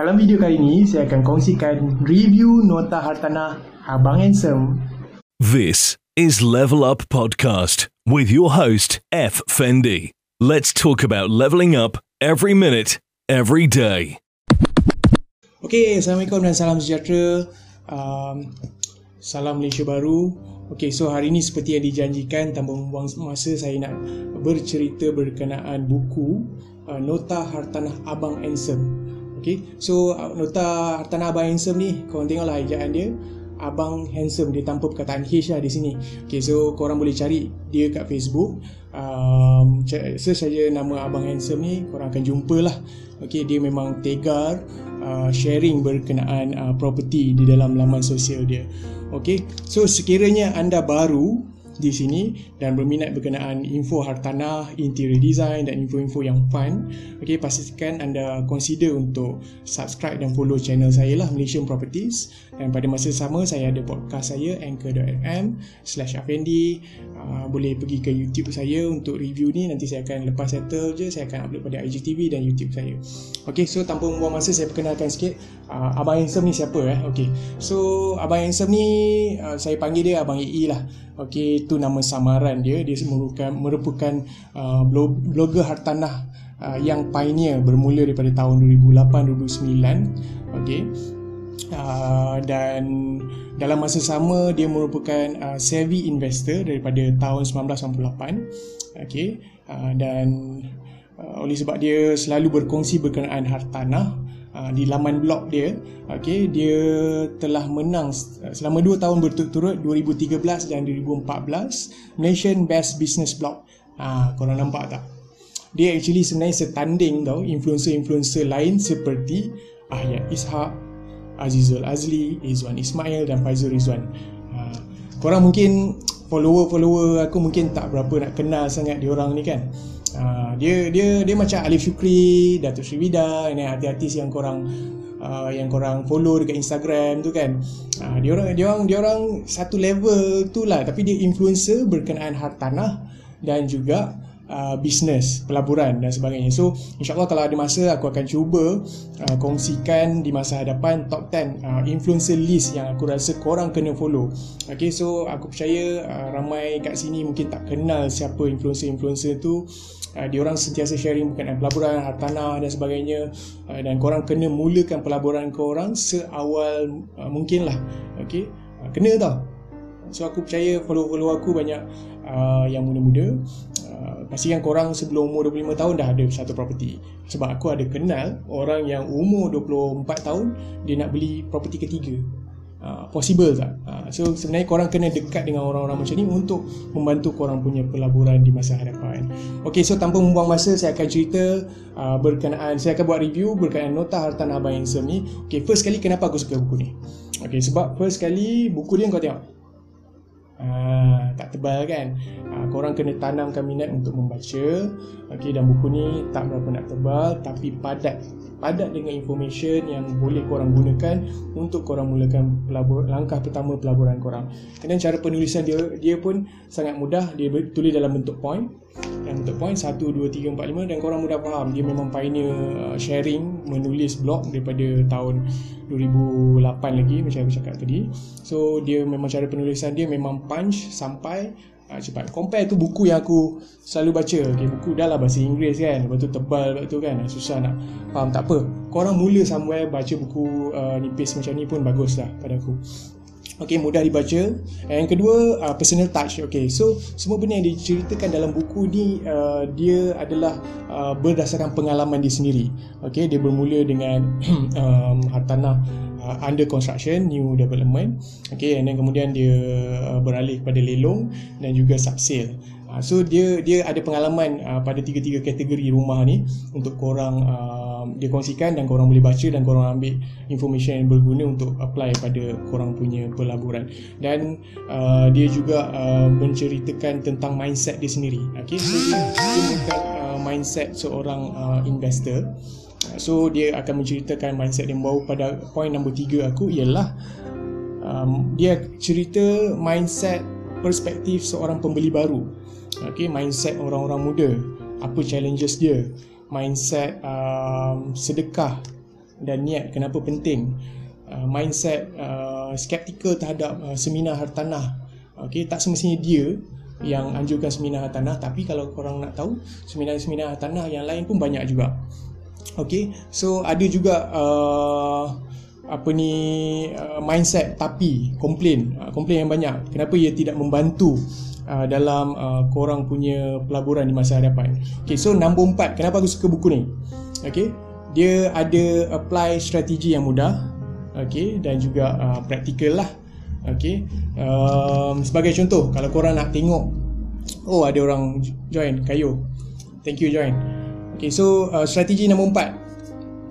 Dalam video kali ini, saya akan kongsikan review nota hartanah Abang Handsome. This is Level Up Podcast with your host, F. Fendi. Let's talk about leveling up every minute, every day. Okey, Assalamualaikum dan salam sejahtera. Um, salam Malaysia baru. Okey, so hari ini seperti yang dijanjikan tanpa membuang masa saya nak bercerita berkenaan buku uh, Nota Hartanah Abang Handsome. Okay, so uh, nota hartanah Abang Handsome ni, korang tengoklah ejaan dia. Abang Handsome, dia tanpa perkataan H lah di sini. Okay, so korang boleh cari dia kat Facebook. Um, search saja nama Abang Handsome ni, korang akan jumpa lah. Okay, dia memang tegar uh, sharing berkenaan uh, property di dalam laman sosial dia. Okay, so sekiranya anda baru di sini dan berminat berkenaan info hartanah, interior design dan info-info yang fun, okay, pastikan anda consider untuk subscribe dan follow channel saya lah Malaysian Properties. Dan pada masa sama saya ada podcast saya anchor.fm slash afendi uh, boleh pergi ke YouTube saya untuk review ni. Nanti saya akan lepas settle je saya akan upload pada IGTV dan YouTube saya. Ok so tanpa membuang masa saya perkenalkan sikit. Uh, Abang Handsome ni siapa eh? Ok so Abang Handsome ni uh, saya panggil dia Abang EE lah. Ok tu nama samaran dia. Dia merupakan, merupakan uh, blogger hartanah uh, yang pioneer bermula daripada tahun 2008-2009 ok Uh, dan dalam masa sama dia merupakan uh, savvy investor daripada tahun 1998 okey. Uh, dan uh, oleh sebab dia selalu berkongsi berkenaan hartanah uh, di laman blog dia okey dia telah menang selama 2 tahun berturut-turut 2013 dan 2014 Nation Best Business Blog ha korang nampak tak dia actually sebenarnya setanding tau influencer-influencer lain seperti Ayat Ishak Azizul Azli, Izwan Ismail dan Faizul Rizwan. Ha, korang mungkin follower-follower aku mungkin tak berapa nak kenal sangat dia orang ni kan. Ha, dia dia dia macam Alif Syukri, Datuk Sri Vida, ini artis-artis yang korang uh, yang korang follow dekat Instagram tu kan. Uh, dia orang dia orang dia orang satu level tu lah tapi dia influencer berkenaan hartanah dan juga uh, bisnes, pelaburan dan sebagainya. So, insyaAllah kalau ada masa aku akan cuba uh, kongsikan di masa hadapan top 10 uh, influencer list yang aku rasa korang kena follow. Okay, so aku percaya uh, ramai kat sini mungkin tak kenal siapa influencer-influencer tu. Uh, dia orang sentiasa sharing berkenaan pelaburan, hartanah dan sebagainya. Uh, dan korang kena mulakan pelaburan korang seawal uh, mungkin lah. Okay, uh, kena tau. So aku percaya follow-follow aku banyak uh, yang muda-muda. Pastikan korang sebelum umur 25 tahun dah ada satu property sebab aku ada kenal orang yang umur 24 tahun dia nak beli property ketiga uh, possible tak? Uh, so sebenarnya korang kena dekat dengan orang-orang macam ni untuk membantu korang punya pelaburan di masa hadapan. Ok so tanpa membuang masa saya akan cerita uh, berkenaan saya akan buat review berkenaan nota hartanah abang handsome ni. Ok first kali kenapa aku suka buku ni? Ok sebab first kali buku dia kau tengok Ha, tak tebal kan? Ha, korang kena tanamkan minat untuk membaca. Okay, dan buku ni tak berapa nak tebal tapi padat padat dengan information yang boleh korang gunakan untuk korang mulakan pelabur, langkah pertama pelaburan korang. Dan cara penulisan dia dia pun sangat mudah. Dia tulis dalam bentuk point dan bentuk point 1, 2, 3, 4, 5 dan korang mudah faham dia memang pioneer uh, sharing menulis blog daripada tahun 2008 lagi macam aku cakap tadi. So dia memang cara penulisan dia memang punch sampai uh, cepat. Compare tu buku yang aku selalu baca. Okay, buku dah lah bahasa Inggeris kan. Lepas tu tebal lepas tu kan. Susah nak faham. Tak apa. Korang mula somewhere baca buku uh, nipis macam ni pun bagus lah pada aku Okay, mudah dibaca. Yang kedua, uh, personal touch. Okay, so semua benda yang diceritakan dalam buku ni uh, dia adalah uh, berdasarkan pengalaman dia sendiri. Okay, dia bermula dengan um, hartanah uh, under construction new development okay and then kemudian dia uh, beralih kepada lelong dan juga subsale uh, so dia dia ada pengalaman uh, pada tiga-tiga kategori rumah ni untuk korang uh, dia kongsikan dan korang boleh baca dan korang ambil information yang berguna untuk apply pada korang punya pelaburan. Dan uh, dia juga uh, menceritakan tentang mindset dia sendiri. Okay so dia, bukan uh, mindset seorang uh, investor. So dia akan menceritakan mindset yang baru pada point nombor tiga aku ialah um, dia cerita mindset perspektif seorang pembeli baru. Okay, mindset orang-orang muda. Apa challenges dia? Mindset um, sedekah. dan niat kenapa penting uh, mindset uh, skeptical terhadap uh, seminar hartanah okey tak semestinya dia yang anjurkan seminar hartanah tapi kalau korang nak tahu seminar-seminar hartanah yang lain pun banyak juga okey so ada juga uh, apa ni uh, mindset tapi komplain uh, komplain yang banyak kenapa ia tidak membantu uh, dalam uh, korang punya pelaburan di masa hadapan. Okay, so nombor empat, kenapa aku suka buku ni? Okay, dia ada apply strategi yang mudah, okay, dan juga uh, praktikal lah. Okay, um, sebagai contoh, kalau korang nak tengok, oh ada orang join, kayu. Thank you join. Okay, so uh, strategi nombor empat,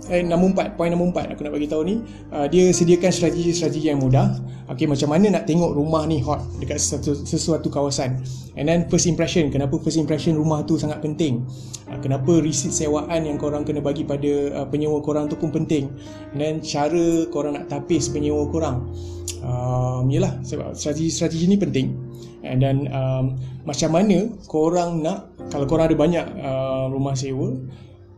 eh, nombor empat, poin nombor empat aku nak bagi tahu ni uh, dia sediakan strategi-strategi yang mudah. Okay, macam mana nak tengok rumah ni hot dekat sesuatu, sesuatu kawasan. And then first impression kenapa first impression rumah tu sangat penting? Uh, kenapa receipt sewaan yang korang kena bagi pada uh, penyewa korang tu pun penting? And then cara korang nak tapis penyewa korang. Um, yelah sebab strategi-strategi ni penting. And then um, macam mana korang nak kalau korang ada banyak uh, rumah sewa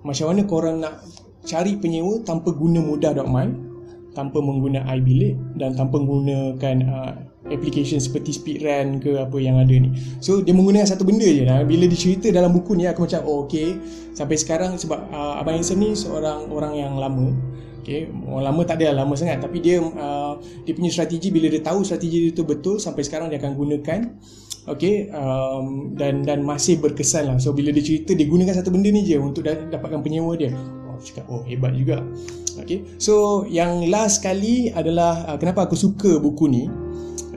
macam mana korang nak cari penyewa tanpa guna mudah.my tanpa menggunakan iBilik dan tanpa menggunakan uh, application seperti Speedrun ke apa yang ada ni. So dia menggunakan satu benda je lah. Bila dicerita dalam buku ni aku macam oh okay. Sampai sekarang sebab uh, Abang Hanson ni seorang orang yang lama. Okay, orang lama tak ada lah, lama sangat tapi dia uh, dia punya strategi bila dia tahu strategi dia tu betul sampai sekarang dia akan gunakan Okay um, dan dan masih berkesan lah. So bila dia cerita dia gunakan satu benda ni je untuk dapatkan penyewa dia cakap oh hebat juga. Okay so yang last kali adalah uh, kenapa aku suka buku ni?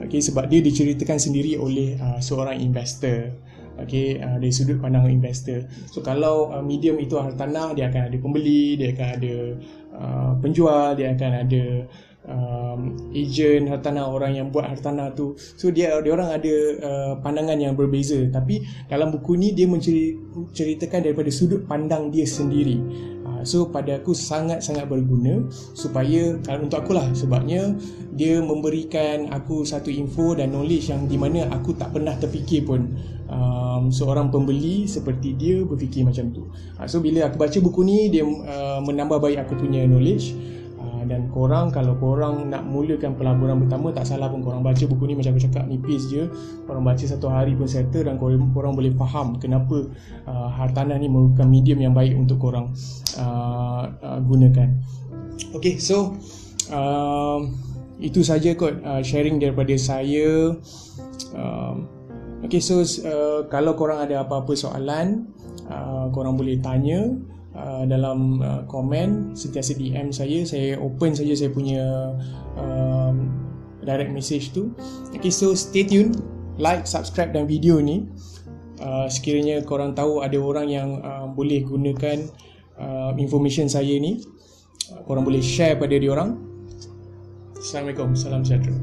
Okay sebab dia diceritakan sendiri oleh uh, seorang investor. Okay uh, dari sudut pandang investor. So kalau uh, medium itu hartanah dia akan ada pembeli dia akan ada uh, penjual dia akan ada um, agent hartanah orang yang buat hartanah tu. So dia dia orang ada uh, pandangan yang berbeza. Tapi dalam buku ni dia menceritakan daripada sudut pandang dia sendiri. So pada aku sangat-sangat berguna supaya kalau untuk aku lah sebabnya dia memberikan aku satu info dan knowledge yang di mana aku tak pernah terfikir pun. Um, seorang pembeli seperti dia berfikir macam tu. Uh, so bila aku baca buku ni dia uh, menambah baik aku punya knowledge dan korang kalau korang nak mulakan pelaburan pertama tak salah pun korang baca buku ni macam aku cakap nipis je. Korang baca satu hari pun settle dan korang, korang boleh faham kenapa uh, hartanah ni merupakan medium yang baik untuk korang uh, uh, gunakan. Ok so uh, itu saja kot uh, sharing daripada saya. Uh, ok so uh, kalau korang ada apa-apa soalan uh, korang boleh tanya Uh, dalam uh, komen sentiasa DM saya saya open saja saya punya um, direct message tu. Okay so stay tune like subscribe dan video ni. Uh, sekiranya korang tahu ada orang yang uh, boleh gunakan uh, information saya ni uh, korang boleh share pada dia orang. Assalamualaikum salam sejahtera